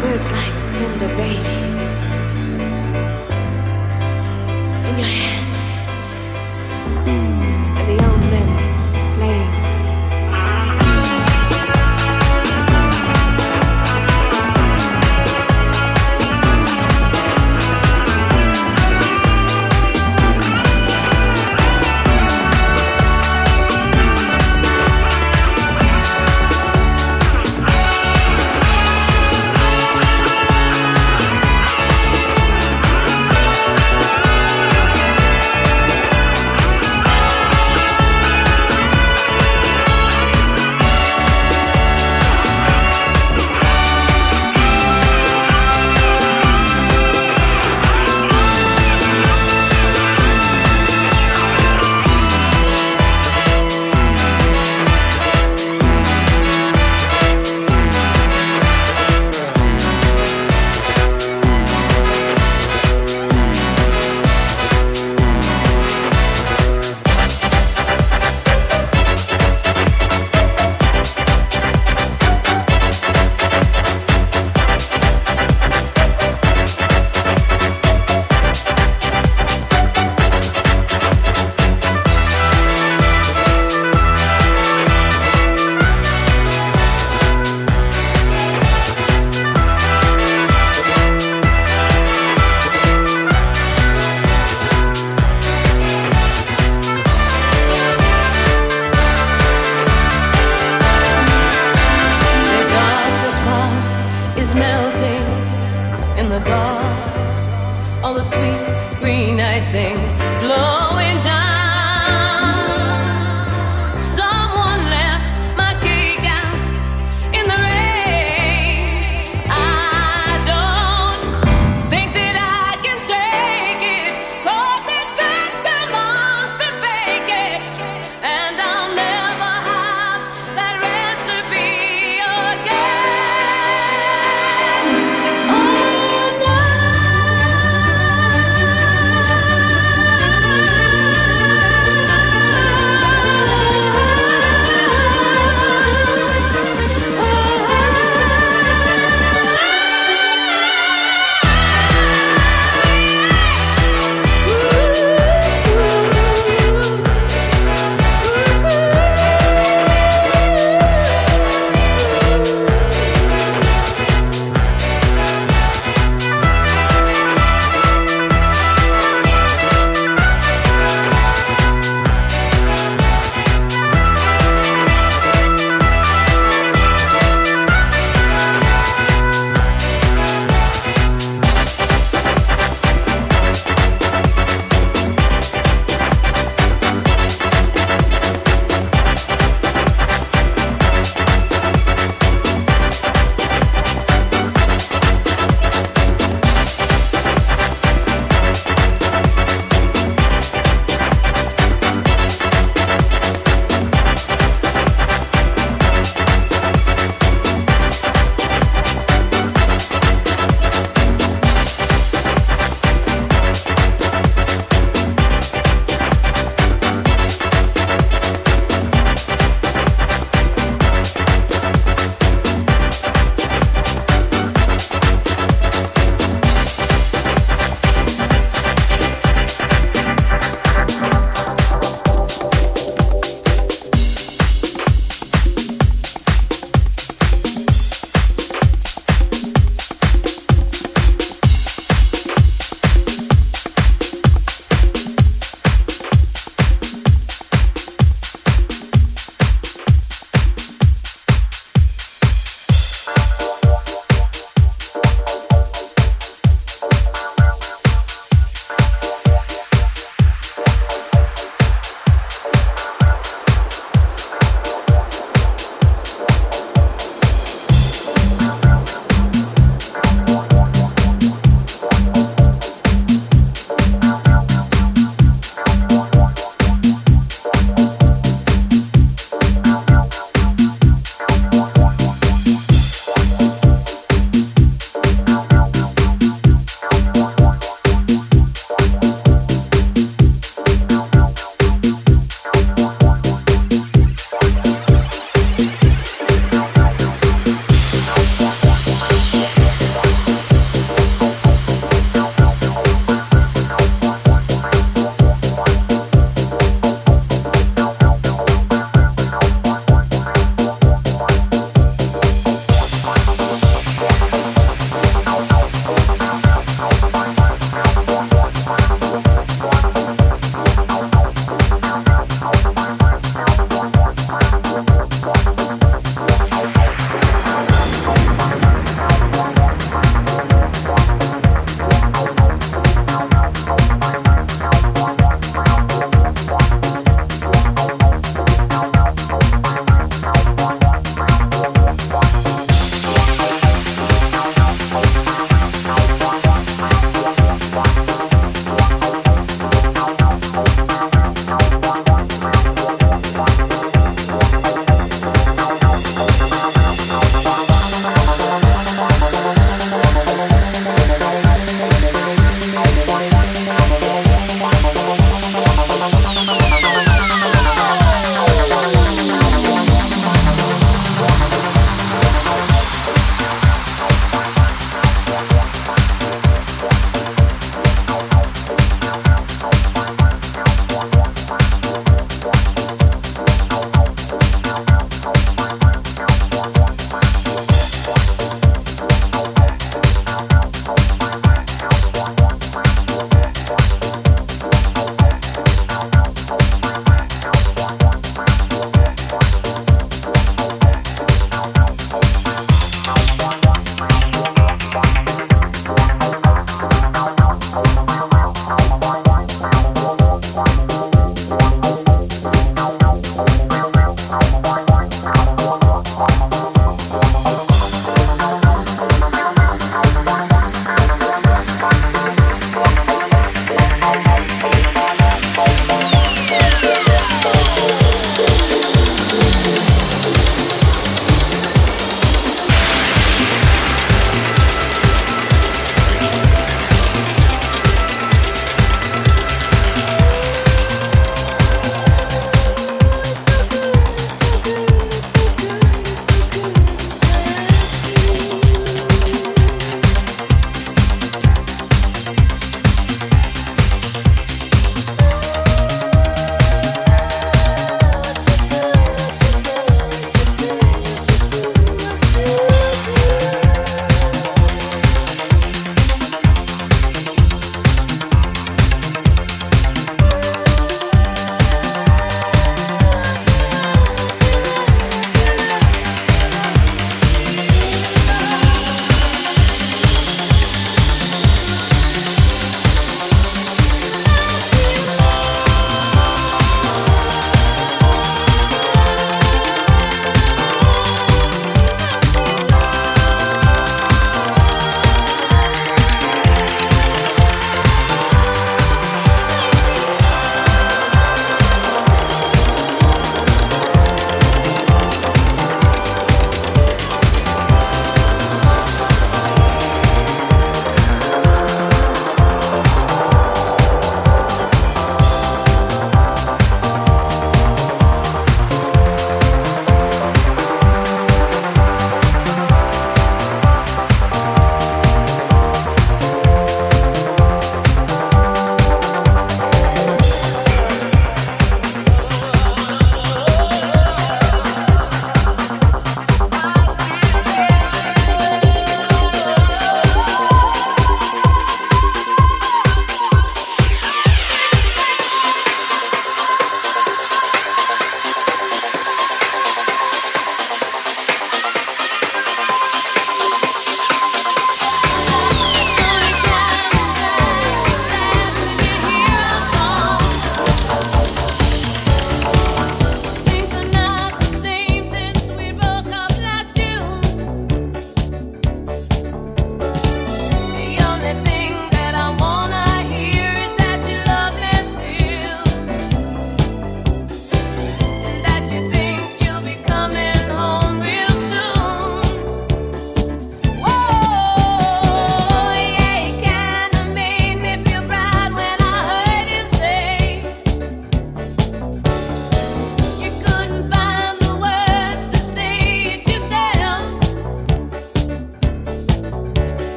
Birds like tender babies.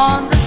on the